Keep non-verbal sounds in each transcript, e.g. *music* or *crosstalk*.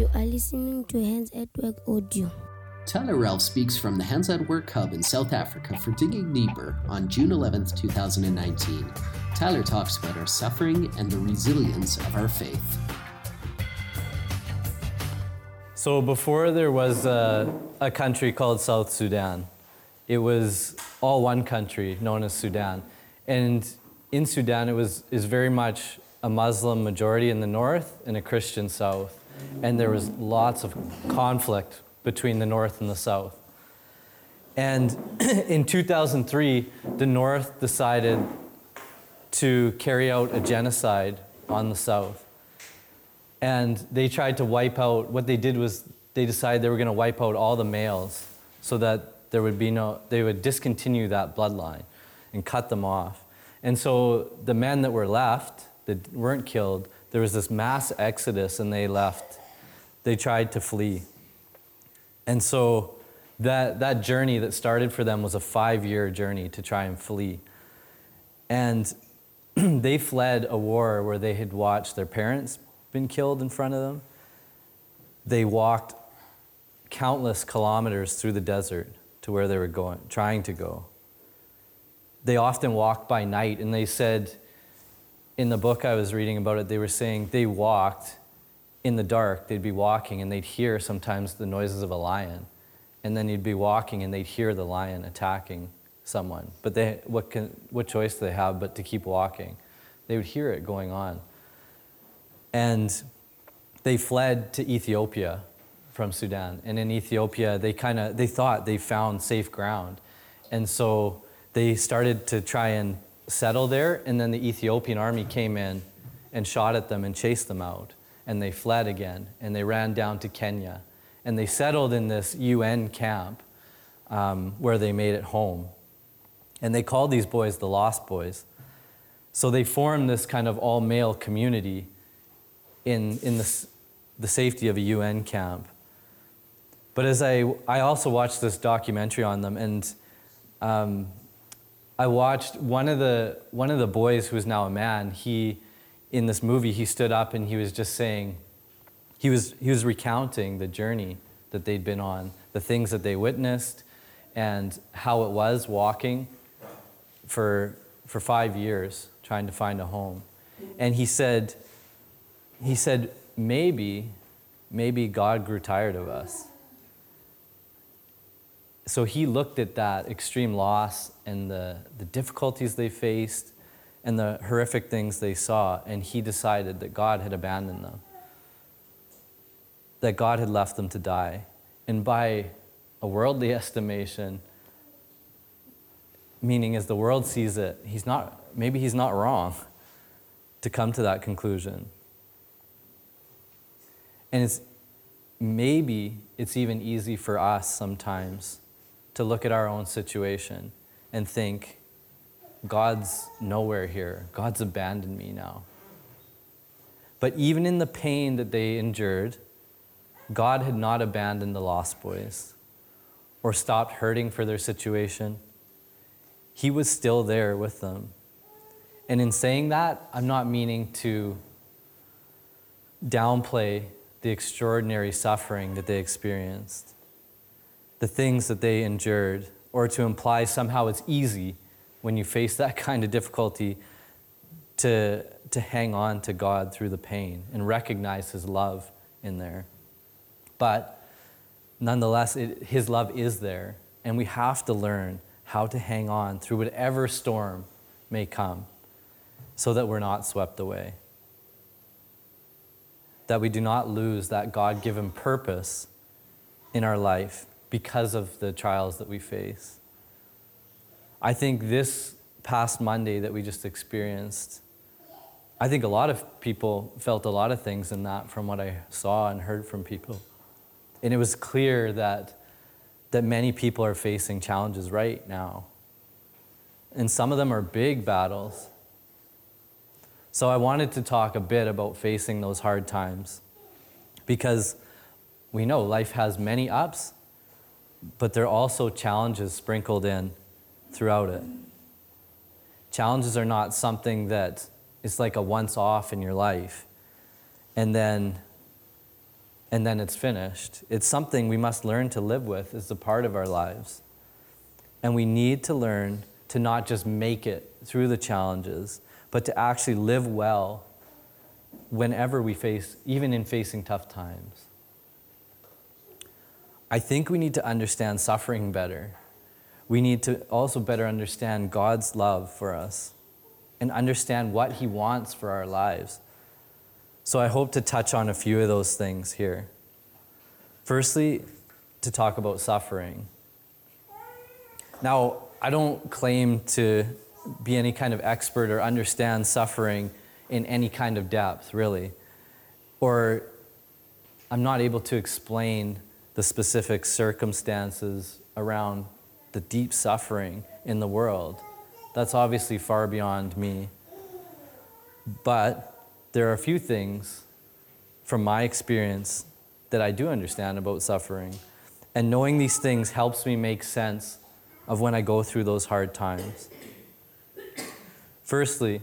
You are listening to Hands at Work Audio. Tyler Ralph speaks from the Hands at Work Hub in South Africa for Digging Deeper on June 11, 2019. Tyler talks about our suffering and the resilience of our faith. So, before there was a, a country called South Sudan, it was all one country known as Sudan. And in Sudan, it was is very much a Muslim majority in the north and a Christian south. And there was lots of conflict between the north and the south. And *clears throat* in 2003, the north decided to carry out a genocide on the south. And they tried to wipe out, what they did was they decided they were going to wipe out all the males so that there would be no, they would discontinue that bloodline and cut them off. And so the men that were left, that weren't killed, there was this mass exodus and they left. They tried to flee. And so that, that journey that started for them was a five year journey to try and flee. And *clears throat* they fled a war where they had watched their parents been killed in front of them. They walked countless kilometers through the desert to where they were going, trying to go. They often walked by night, and they said, in the book I was reading about it, they were saying they walked in the dark. They'd be walking, and they'd hear sometimes the noises of a lion. And then you'd be walking, and they'd hear the lion attacking someone. But they, what, can, what choice do they have but to keep walking? They would hear it going on. And they fled to Ethiopia from Sudan. And in Ethiopia, they kind of they thought they found safe ground. And so they started to try and settle there, and then the Ethiopian army came in and shot at them and chased them out. And they fled again, and they ran down to Kenya. And they settled in this UN camp um, where they made it home. And they called these boys the Lost Boys. So they formed this kind of all male community in, in the, the safety of a UN camp. But as I, I also watched this documentary on them, and um, I watched one of, the, one of the boys who is now a man, he, in this movie, he stood up and he was just saying, he was, he was recounting the journey that they'd been on, the things that they witnessed, and how it was walking for, for five years trying to find a home. And he said, he said, maybe, maybe God grew tired of us. So he looked at that extreme loss and the, the difficulties they faced and the horrific things they saw, and he decided that God had abandoned them, that God had left them to die. And by a worldly *laughs* estimation, meaning as the world sees it, he's not, maybe he's not wrong to come to that conclusion. And it's maybe it's even easy for us sometimes to look at our own situation and think, God's nowhere here. God's abandoned me now. But even in the pain that they endured, God had not abandoned the lost boys or stopped hurting for their situation. He was still there with them. And in saying that, I'm not meaning to downplay the extraordinary suffering that they experienced, the things that they endured, or to imply somehow it's easy when you face that *laughs* kind of difficulty to, to hang on to God through the pain and recognize His love in there. But nonetheless, it, His love is there, and we have to learn how to hang on through whatever storm may come so that we're not swept away that we do not lose that God given purpose in our life because of the trials that we face. I think this past Monday that we just experienced, I think a lot of people felt a lot of things in that from what I saw and heard from people. And it was clear that, that many people are facing challenges right now. And some of them are big battles. So I wanted to talk a bit about facing those hard times because we know life has many ups, but there are also challenges sprinkled in throughout it. Challenges are not something that is like a once off in your life and then and then it's finished. It's something we must learn to live with as a part of our lives. And we need to learn to not just make it through the challenges, but to actually live well whenever we face, even in facing tough times. I think we need to understand suffering better. We need to also better understand God's love for us and understand what He wants for our lives. So I hope to touch on a few of those things here. Firstly, to talk about suffering. Now, I don't claim to be any kind of expert or understand suffering in any kind of depth, really. Or I'm not able to explain the specific circumstances around the deep suffering in the world. That's obviously far beyond me. But there are a few things from my experience that I do understand about suffering. And knowing these things helps me make sense of when I go through those hard times. Firstly,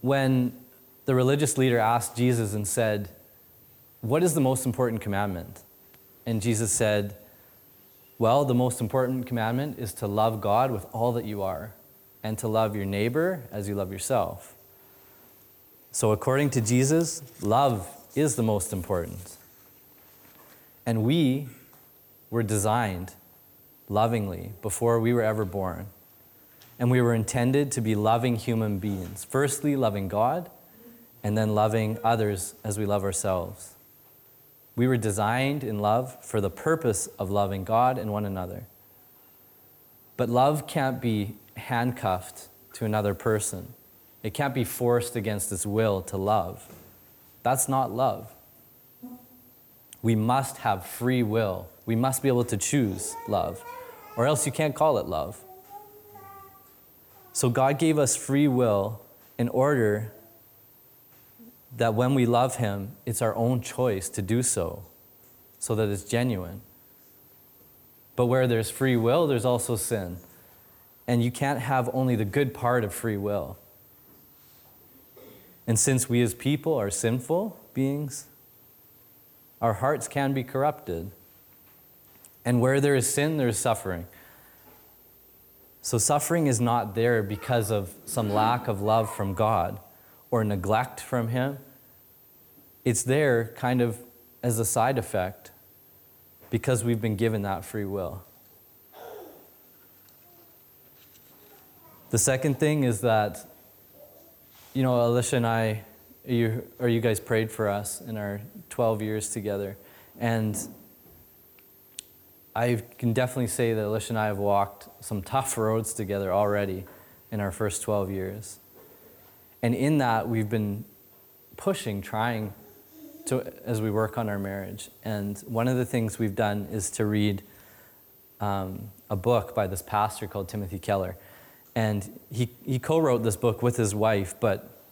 when the religious leader asked Jesus and said, What is the most important commandment? And Jesus said, Well, the most important commandment is to love God with all that you are and to love your neighbor as you love yourself. So, according to Jesus, love is the most important. And we were designed lovingly before we were ever born. And we were intended to be loving human beings. Firstly, loving God, and then loving others as we love ourselves. We were designed in love for the purpose of loving God and one another. But love can't be handcuffed to another person, it can't be forced against its will to love. That's not love. We must have free will. We must be able to choose love, or else you can't call it love. So God gave us free will in order that when we love Him, it's our own choice to do so, so that it's genuine. But where there's free will, there's also sin. And you can't have only the good part of free will. And since we as people are sinful beings, our hearts can be corrupted. And where there is sin, there is suffering. So suffering is not there because of some lack of love from God or neglect from Him. It's there kind of as a side effect because we've been given that free will. The second thing is that, you know, Alicia and I, you, or you guys prayed for us in our 12 years together. And I can definitely say that Alicia and I have walked some *laughs* tough roads together already in our first 12 years. And in that, we've been pushing, trying to, as we work on our marriage. And one of the things we've done is to read um, a book by this pastor called Timothy Keller. And he, he co wrote this book with his wife, but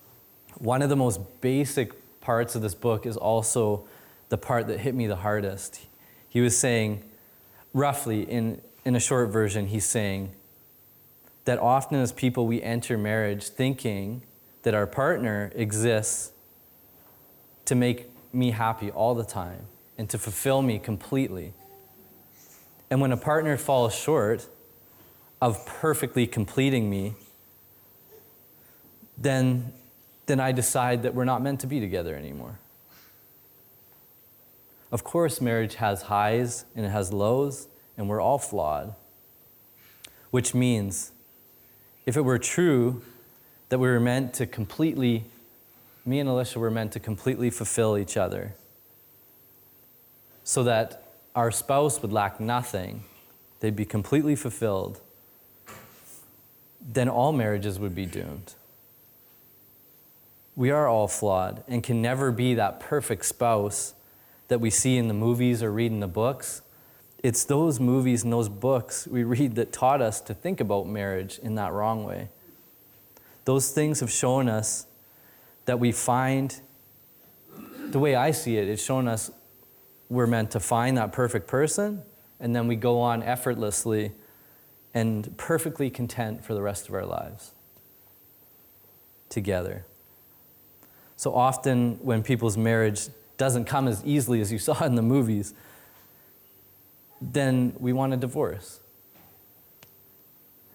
one of the most basic parts of this book is also the part that hit me the hardest. He was saying, roughly, in, in a short version, he's saying that often as people, we enter marriage thinking that our partner exists to make me happy all the time and to fulfill me completely. And when a partner falls short of perfectly completing me, then, then I decide that we're not meant to be together anymore. Of course, marriage has highs and it has lows, and we're all flawed. Which means, if it were true that we were meant to completely, me and Alicia were meant to completely fulfill each other, so that our spouse would lack nothing, they'd be completely fulfilled, then all marriages would be doomed. We are all flawed and can never be that perfect spouse that we see in the movies or read in the books. It's those movies and those books we read that taught us to think about marriage in that wrong way. Those things have shown us that we find, the way I see it, it's shown us we're meant to find that perfect person, and then we go on effortlessly and perfectly content for the rest of our lives together. So often, when people's marriage doesn't come as easily as you saw in the movies, then we want a divorce.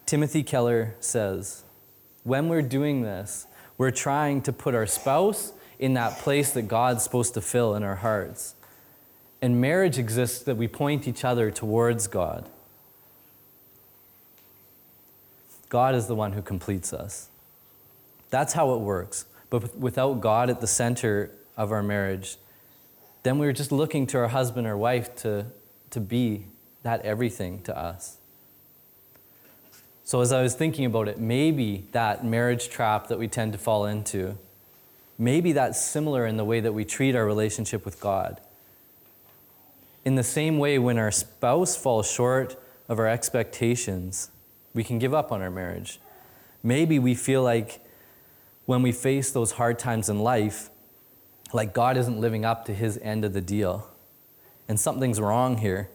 Timothy Keller says, when we're doing this, we're trying to put our spouse in that place that God's supposed to fill in our hearts. And marriage exists that we point each other towards God. God is the one who completes us. That's how it works. But without God at the center of our marriage, then we're just looking to our husband or wife to, to be that everything to us. So, as I was thinking about it, maybe that marriage trap that we tend to fall into, maybe that's similar in the way that we treat our relationship with God. In the same way, when our spouse falls short of our expectations, we can give up on our marriage. Maybe we feel like when we face those hard times in life, like God isn't living up to his end of the deal, and something's wrong here,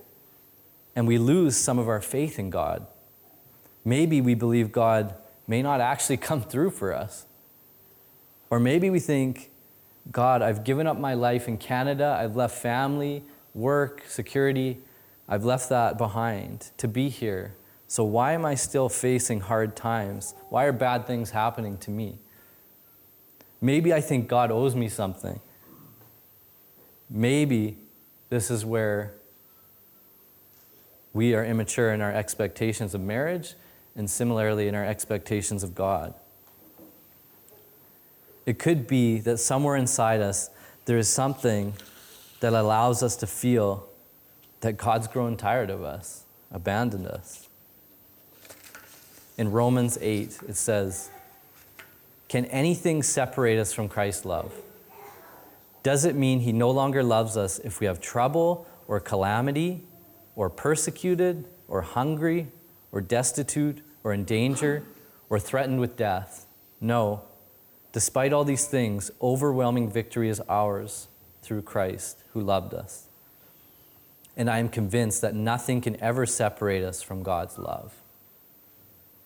and we lose some of our faith in God maybe we believe God may not actually *laughs* come through for us. Or maybe we think, God, I've given up my life in Canada, I've left family, work, security, I've left that behind to be here. So why am I still facing hard times? Why are bad things happening to me? Maybe I think God owes me something. Maybe this is where we are immature in our expectations of marriage and similarly in our expectations of God. It could be that somewhere inside us there is something that allows us to feel that God's grown tired of us, abandoned us. In Romans 8, it says, Can anything separate us from Christ's love? Does it mean he no longer loves us if we have trouble or calamity or persecuted or hungry or destitute or in danger or threatened with death. No, despite all these things, overwhelming victory is ours through Christ who loved us. And I am convinced that nothing can ever separate us from God's love.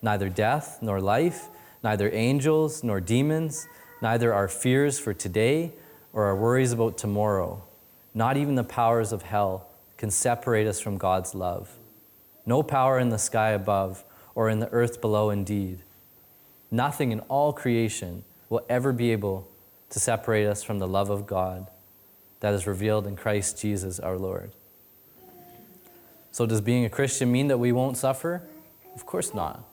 Neither death nor life, neither angels nor demons, neither our fears for today or our worries about tomorrow, not even the powers of hell can separate us from God's love. No power in the sky above or in the earth below, indeed. Nothing in all creation will ever be able to separate us from the love of God that is revealed in Christ Jesus our Lord. So, does being a Christian mean that we won't suffer? Of course not.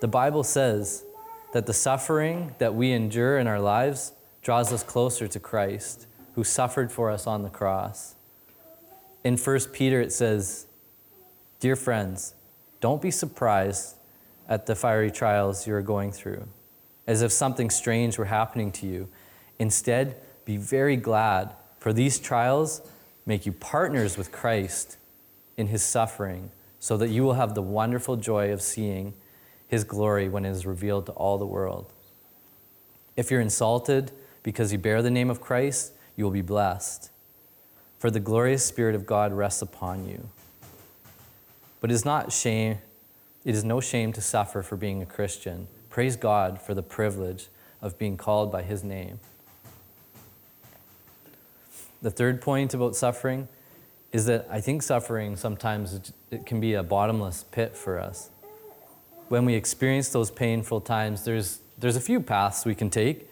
The Bible says that the suffering that we endure in our lives draws us closer to Christ, who suffered for us on the cross. In 1 Peter, it says, Dear friends, don't be surprised at the fiery trials you're going through, as if something strange were happening to you. Instead, be very glad, for these trials make you partners with Christ in his suffering, so that you will have the wonderful joy of seeing his glory when it is revealed to all the world. If you're insulted because you bear the name of Christ, you will be blessed, for the glorious Spirit of God rests upon you. But it is not shame, it is no shame to suffer for being a Christian. Praise God for the privilege of being called by his name. The third point about suffering is that I think suffering sometimes it can be a bottomless pit for us. When we experience those painful times, there's, there's a few paths we can take.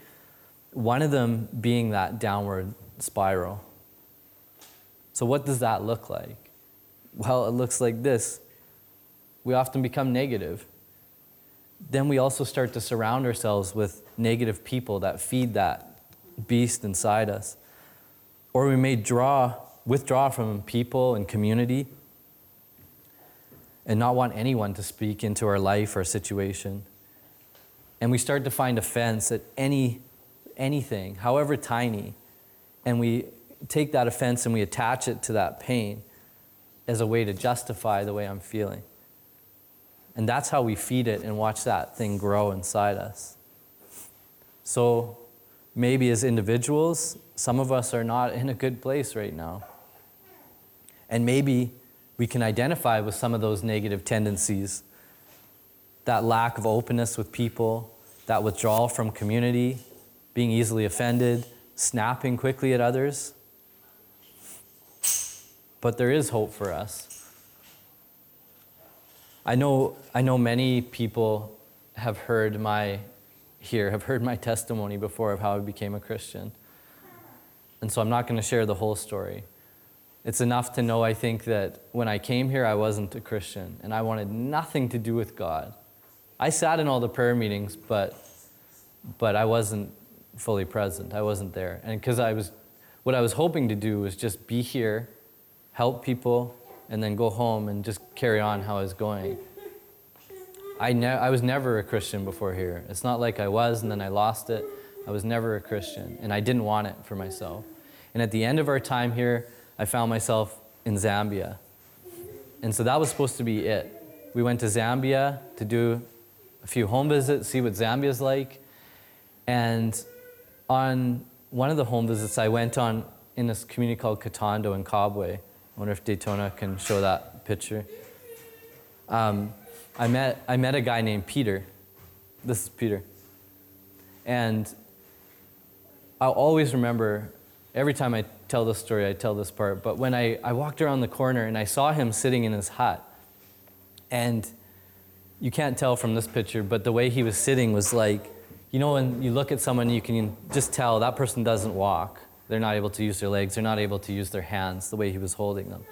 One of them being that downward spiral. So, what does that look like? Well, it looks like this we often become negative. Then we also start to surround ourselves with negative people that feed that beast inside us. Or we may draw, withdraw from people and community and not want anyone to speak into our life or situation. And we start to find offense at any anything, however tiny, and we take that offense and we attach it to that pain as a way to justify the way I'm feeling. And that's how we feed it and watch that thing grow inside us. So maybe as individuals, some of us are not in a good place right now. And maybe we can identify with some of those negative tendencies that lack of openness with people, that withdrawal from community, being easily offended, snapping quickly at others. But there is hope for us. I know, I know many people have heard my here have heard my testimony before of how I became a Christian. And so I'm not going to share the whole story. It's enough to know, I think, that when I came here, I wasn't a Christian and I wanted nothing to do with God. I sat in all the prayer meetings, but, but I wasn't fully present. I wasn't there. And because I was, what I was hoping to do was just be here, help people, and then go home and just carry on how I was going. I, ne- I was never a Christian before here. It's not like I was and then I lost it. I was never a Christian, and I didn't want it for myself. And at the end of our time here, I found myself in Zambia. And so that was supposed to be it. We went to Zambia to do a few home visits, see what Zambia's like. And on one of the home visits, I went on in this community called Katondo in Kabwe. I wonder if Daytona can show that picture. Um, I met, I met a guy named Peter. This is Peter. And I'll always remember, every time I tell this story, I tell this part, but when I, I walked around the corner and I saw him sitting in his hut, and you can't tell from this picture, but the way he was sitting was like, you know, when you look at someone, you can just tell that person doesn't walk. They're not able to use their legs, they're not able to use their hands the way he was holding them.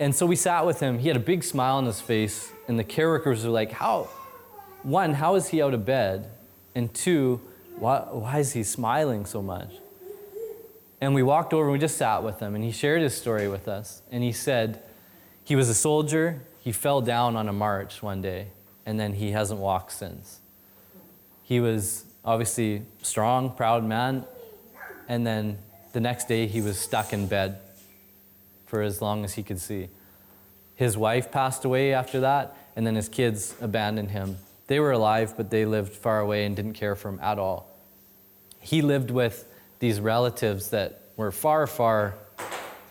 And so we sat with him. He had a big smile on his face, and the care workers were like, How, one, how is he out of bed? And two, why, why is he smiling so much? And we walked over and we just sat with him, and he shared his story with us. And he said he was a soldier, he fell down on a march one day, and then he hasn't walked since. He was obviously strong, proud man, and then the next day he was stuck in bed for as long as he could see. His wife passed away after that, and then his kids abandoned him. They were alive, but they lived far away and didn't care for him at all. He lived with these relatives that were far, far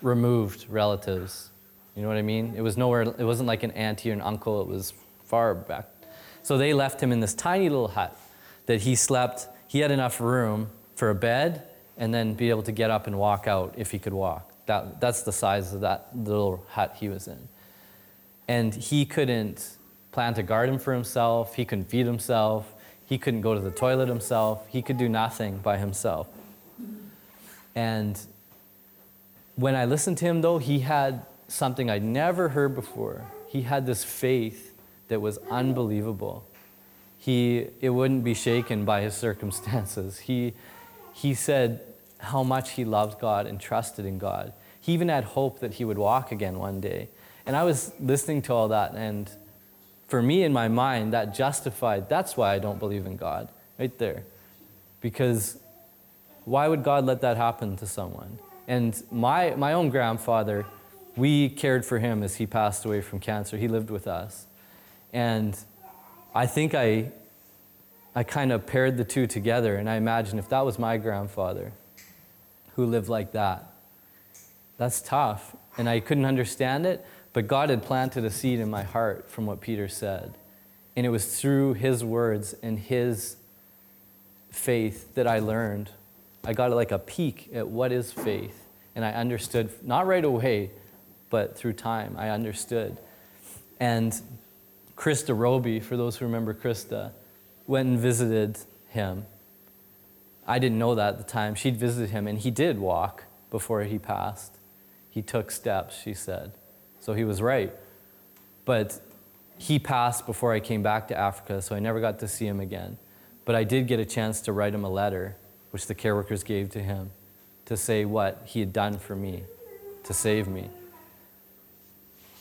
removed relatives. You know what I mean? It was nowhere, it wasn't like an auntie or an uncle, it was far back. So they left him in this tiny little hut that he slept. He had enough room for a bed and then be able to get up and walk out if he could walk. That, that's the size of that little hut he was in. And he couldn't plant a garden for himself, he couldn't feed himself, he couldn't go to the toilet himself, he could do nothing by himself. And when I listened to him, though, he had something I'd never heard before. He had this faith that was unbelievable. He, it wouldn't be shaken by his *laughs* circumstances. He, he said how much he loved God and trusted in God. He even had hope that he would walk again one day. And I was listening to all that, and for me in my mind, that justified that's why I don't believe in God, right there. Because why would God let that happen to someone? And my, my own grandfather, we cared for him as he passed away from cancer. He lived with us. And I think I, I kind of paired the two together, and I imagine if that was my grandfather who lived like that, that's tough. And I couldn't understand it, but God had planted a seed in my heart from what Peter said. And it was through his words and his faith that I learned. I got like a peek at what is faith. And I understood, not right away, but through time, I understood. And Krista Roby, for those who remember Krista, went and visited him. I didn't know that at the time. She'd visited him, and he did walk before he passed. He took steps, she said. So he was right. But he passed before I came back to Africa, so I never got to see him again. But I did get a chance to write him a letter, which the care workers gave to him, to say what he had done for me, to save me.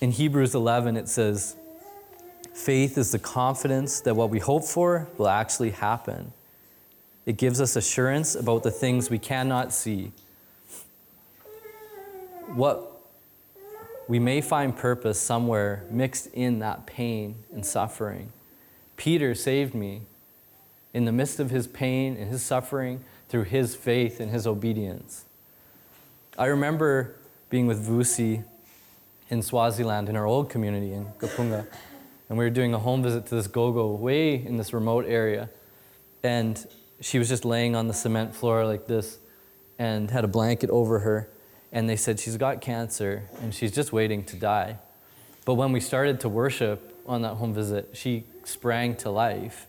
In Hebrews 11, it says, Faith is the confidence that what we hope for will actually happen. It gives us assurance about the things we cannot see. What we may find purpose somewhere mixed in that pain and suffering. Peter saved me in the midst of his pain and his suffering through his faith and his obedience. I remember being with Vusi in Swaziland in our old community in Kapunga, and we were doing a home visit to this gogo way in this remote area. And she was just laying on the cement floor like this. and had a blanket over her. And they said, She's got cancer and she's just waiting to die. But when we started to worship on that home visit, she sprang to life.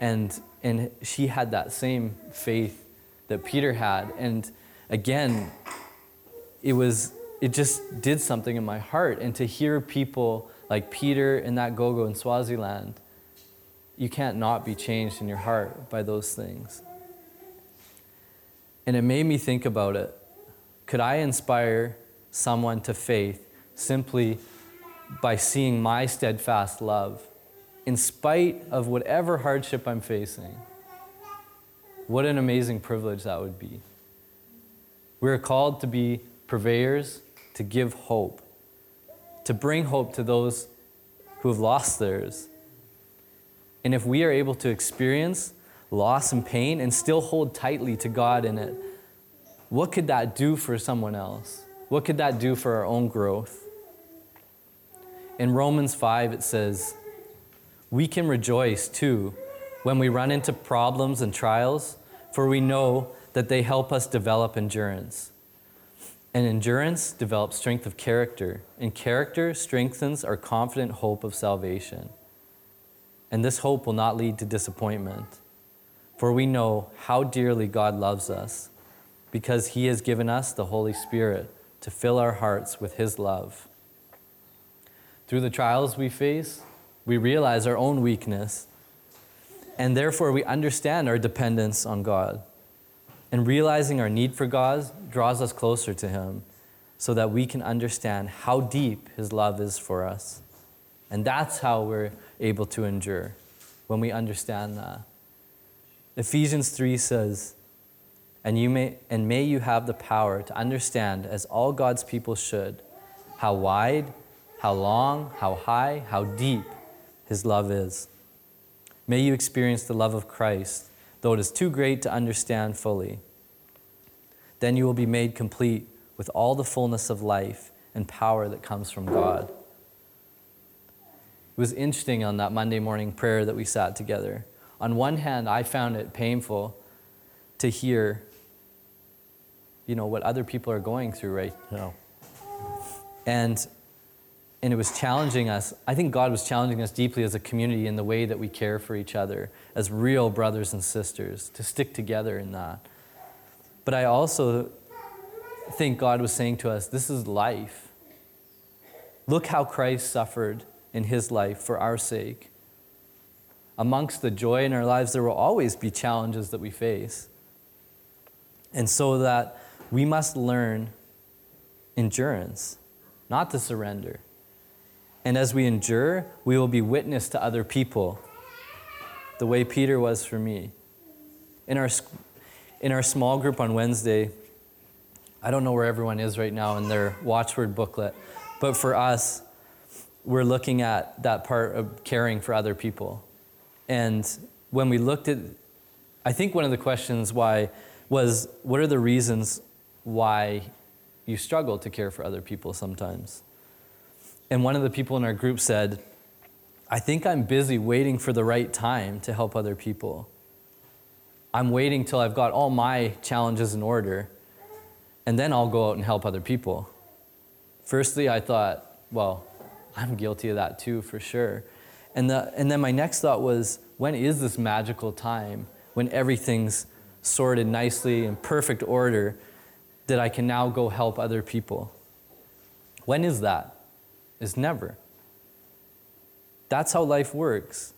And, and she had that same faith that Peter had. And again, it was it just did something in my heart. And to hear people like Peter and that Gogo in Swaziland, you can't not be changed in your heart by those things. And it made me think about it. Could I inspire someone to faith simply by seeing my steadfast love in spite of whatever hardship I'm facing? What an amazing privilege that would be. We're called to be purveyors, to give hope, to bring hope to those who have lost theirs. And if we are able to experience loss and pain and still hold tightly to God in it, what could that do for someone else? What could that do for our own growth? In Romans 5, it says, We can rejoice too when we run into problems and trials, for we know that they help us develop endurance. And endurance develops strength of character, and character strengthens our confident hope of salvation. And this hope will not lead to disappointment, for we know how dearly God loves us, because He has given us the Holy Spirit to fill our hearts with His love. Through the trials we face, we realize our own weakness, and therefore we understand our dependence on God. And realizing our need for God draws us closer to Him so that we can understand how deep His love is for us. And that's how we're able to endure when we understand that. Ephesians 3 says, and, you may, and may you have the power to understand, as all God's people should, how wide, how long, how high, how deep His love is. May you experience the love of Christ though it is too great to understand fully. Then you will be made complete with all the fullness of life and power that comes from God. It was interesting on that Monday morning prayer that we sat together. On one hand, I found it painful to hear, you know, what other people are going through right now. And and it was challenging us. I think God was challenging us deeply as a community in the way that we care for each other as real brothers and sisters, to stick together in that. But I also think God was saying to us, This is life. Look how Christ suffered in his life for our sake. Amongst the joy in our lives, there will always be challenges that we face. And so that we must learn endurance, not to surrender. And as we endure, we will be witness to other people, the way Peter was for me. In our, in our small group on Wednesday, I don't know where everyone is right now in their watchword booklet, but for us, we're looking at that part of caring for other people. And when we looked at, I think one of the questions why was, what are the reasons why you struggle to care for other people sometimes? And one of the people in our group said, I think I'm busy waiting for the right time to help other people. I'm waiting till I've got all my challenges in order, and then I'll go out and help other people. Firstly, I thought, well, I'm guilty of that too, for sure. And, the, and then my next thought was, when is this magical time when everything's sorted nicely in perfect order that I can now go help other people? When is that? Is never. That's how life works.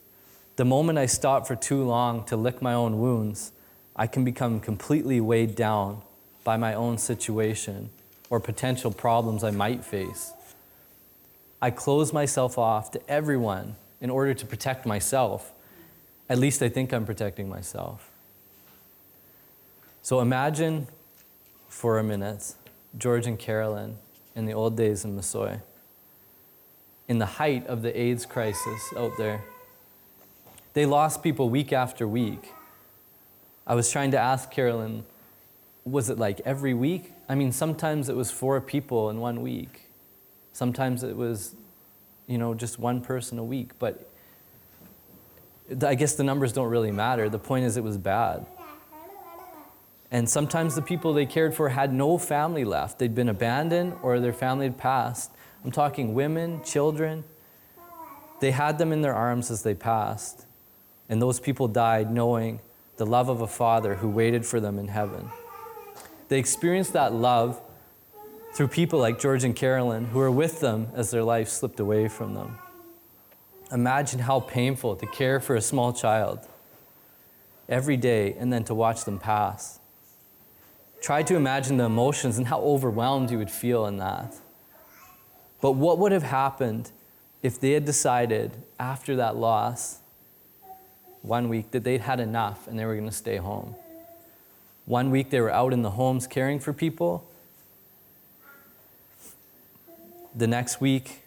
The moment I stop for too long to lick my own wounds, I can become completely weighed down by my own situation or potential problems I might face. I close myself off to everyone in order to protect myself. At least I think I'm protecting myself. So imagine for a minute George and Carolyn in the old days in Masoyi in the height of the AIDS crisis out there. They lost people week after week. I was trying to ask Carolyn, was it like every week? I mean, sometimes it was four people in one week. Sometimes it was, you know, just one person a week. But I guess the numbers don't really matter. The point is, it was bad. And sometimes the people they cared for had no family left. They'd been abandoned or their family had passed. I'm talking women, children. They had them in their arms as they passed. And those people died knowing the love of a father who waited for them in heaven. They experienced that love through people like George and Carolyn who were with them as their life slipped away from them. Imagine how painful to care for a small child every day and then to watch them pass. Try to imagine the emotions and how overwhelmed you would feel in that. But what would have happened if they had decided after that loss, one week, that they'd had enough and they were going to stay home? One week they were out in the homes caring for people. The next week,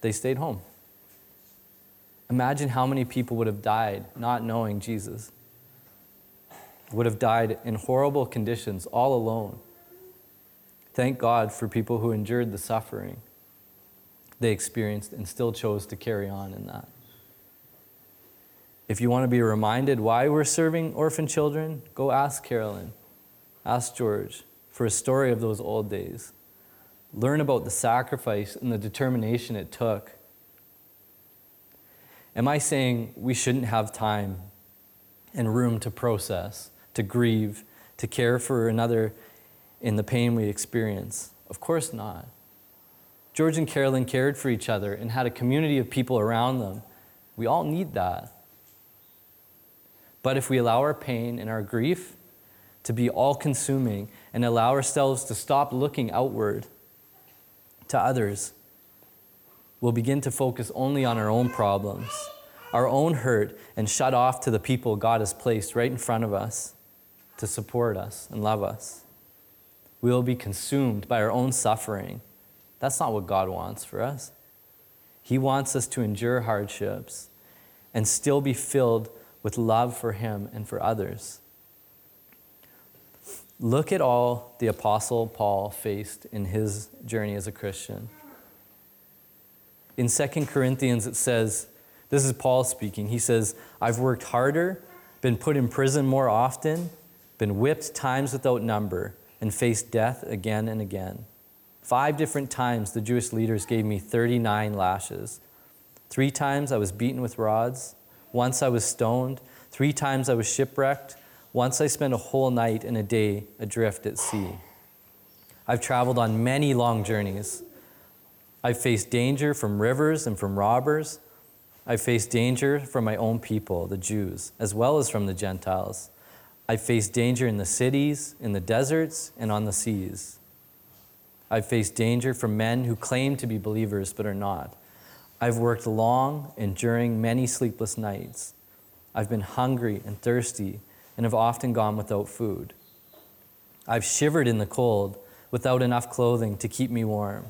they stayed home. Imagine how many people would have died not knowing Jesus, would have died in horrible conditions, all alone. Thank God for people who endured the suffering they experienced and still chose to carry on in that. If you want to be reminded why we're serving orphan children, go ask Carolyn, ask George for a story of those old days. Learn about the sacrifice and the determination it took. Am I saying we shouldn't have time and room to process, to grieve, to care for another in the pain we experience? Of course not. George and Carolyn cared for each other and had a community of people around them. We all need that. But if we allow our pain and our grief to be all consuming and allow ourselves to stop looking outward to others, we'll begin to focus only on our own problems, our own hurt, and shut off to the people God has placed right in front of us to support us and love us. We will be consumed by our own suffering. That's not what God wants for us. He wants us to endure hardships and still be filled with love for Him and for others. Look at all the Apostle Paul faced in his journey as a Christian. In 2 Corinthians, it says, this is Paul speaking. He says, I've worked harder, been put in prison more often, been whipped times without number, and faced death again and again. Five different times the Jewish leaders gave me 39 lashes. Three times I was beaten with rods. Once I was stoned. Three times I was shipwrecked. Once I spent a whole night and a day adrift at sea. I've traveled on many long journeys. I've faced danger from rivers and from robbers. I've faced danger from my own people, the Jews, as well as from the Gentiles. I've faced danger in the cities, in the deserts, and on the seas. I've faced danger from men who claim to be believers but are not. I've worked long, enduring many sleepless nights. I've been hungry and thirsty and have often gone without food. I've shivered in the cold without enough clothing to keep me warm.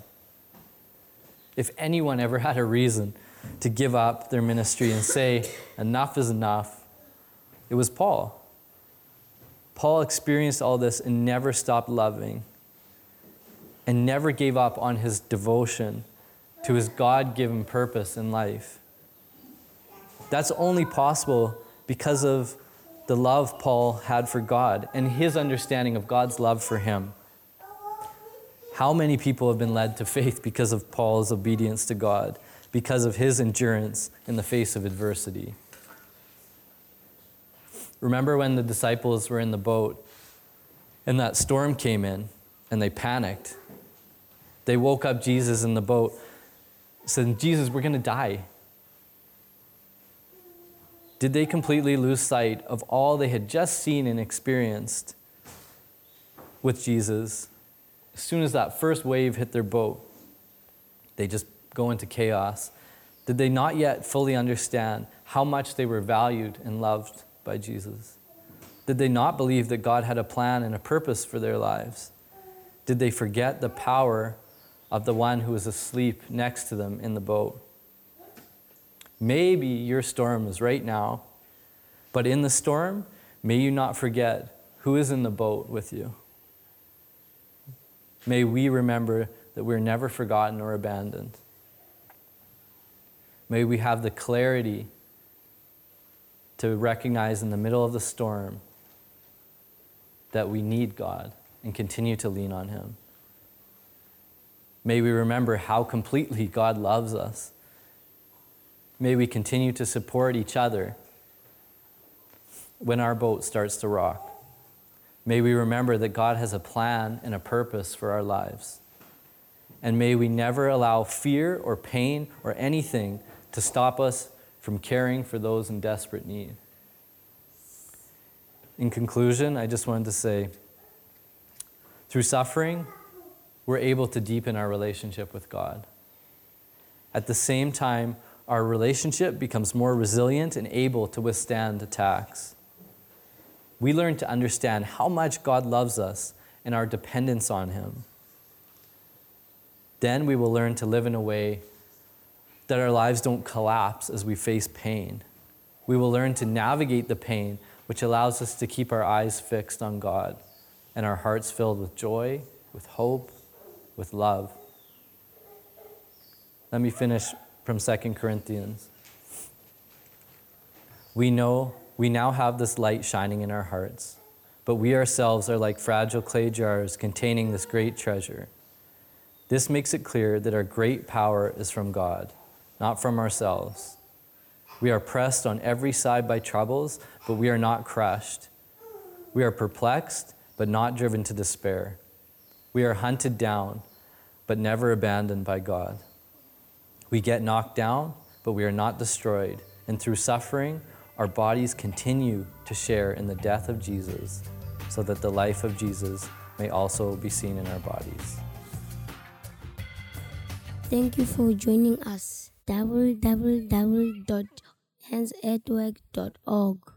If anyone ever had a reason to give up their ministry and say, enough is enough, it was Paul. Paul experienced all this and never stopped loving and never gave up on his devotion to his God given purpose in life. That's only possible because of the love Paul had for God and his understanding of God's love for him. How many people have been led to faith because of Paul's obedience to God, because of his endurance in the face of adversity? Remember when the disciples were in the boat and that storm came in and they panicked? They woke up Jesus in the boat, said, Jesus, we're going to die. Did they completely lose sight of all they had just seen and experienced with Jesus? As soon as that first wave hit their boat, they just go into chaos. Did they not yet fully understand how much they were valued and loved by Jesus? Did they not believe that God had a plan and a purpose for their lives? Did they forget the power of the one who was asleep next to them in the boat? Maybe your storm is right now, but in the storm, may you not forget who is in the boat with you. May we remember that we're never forgotten or abandoned. May we have the clarity to recognize in the middle of the storm that we need God and continue to lean on Him. May we remember how completely God loves us. May we continue to support each other when our boat starts to rock. May we remember that God has a plan and a purpose for our lives. And may we never allow fear or pain or anything to stop us from caring for those in desperate need. In conclusion, I just wanted to say through suffering, we're able to deepen our relationship with God. At the same time, our relationship becomes more resilient and able to withstand attacks. We learn to understand how much God loves us and our dependence on Him. Then we will learn to live in a way that our lives don't collapse as we face pain. We will learn to navigate the pain, which allows us to keep our eyes fixed on God and our hearts filled with joy, with hope, with love. Let me finish from 2 Corinthians. We know we now have this light shining in our hearts, but we ourselves are like fragile clay jars containing this great treasure. This makes it clear that our great power is from God, not from ourselves. We are pressed on every side by troubles, but we are not crushed. We are perplexed, but not driven to despair. We are hunted down, but never abandoned by God. We get knocked down, but we are not destroyed. And through suffering, our bodies continue to share in the death of Jesus, so that the life of Jesus may also be seen in our bodies. Thank you for joining us. www.handsatwork.org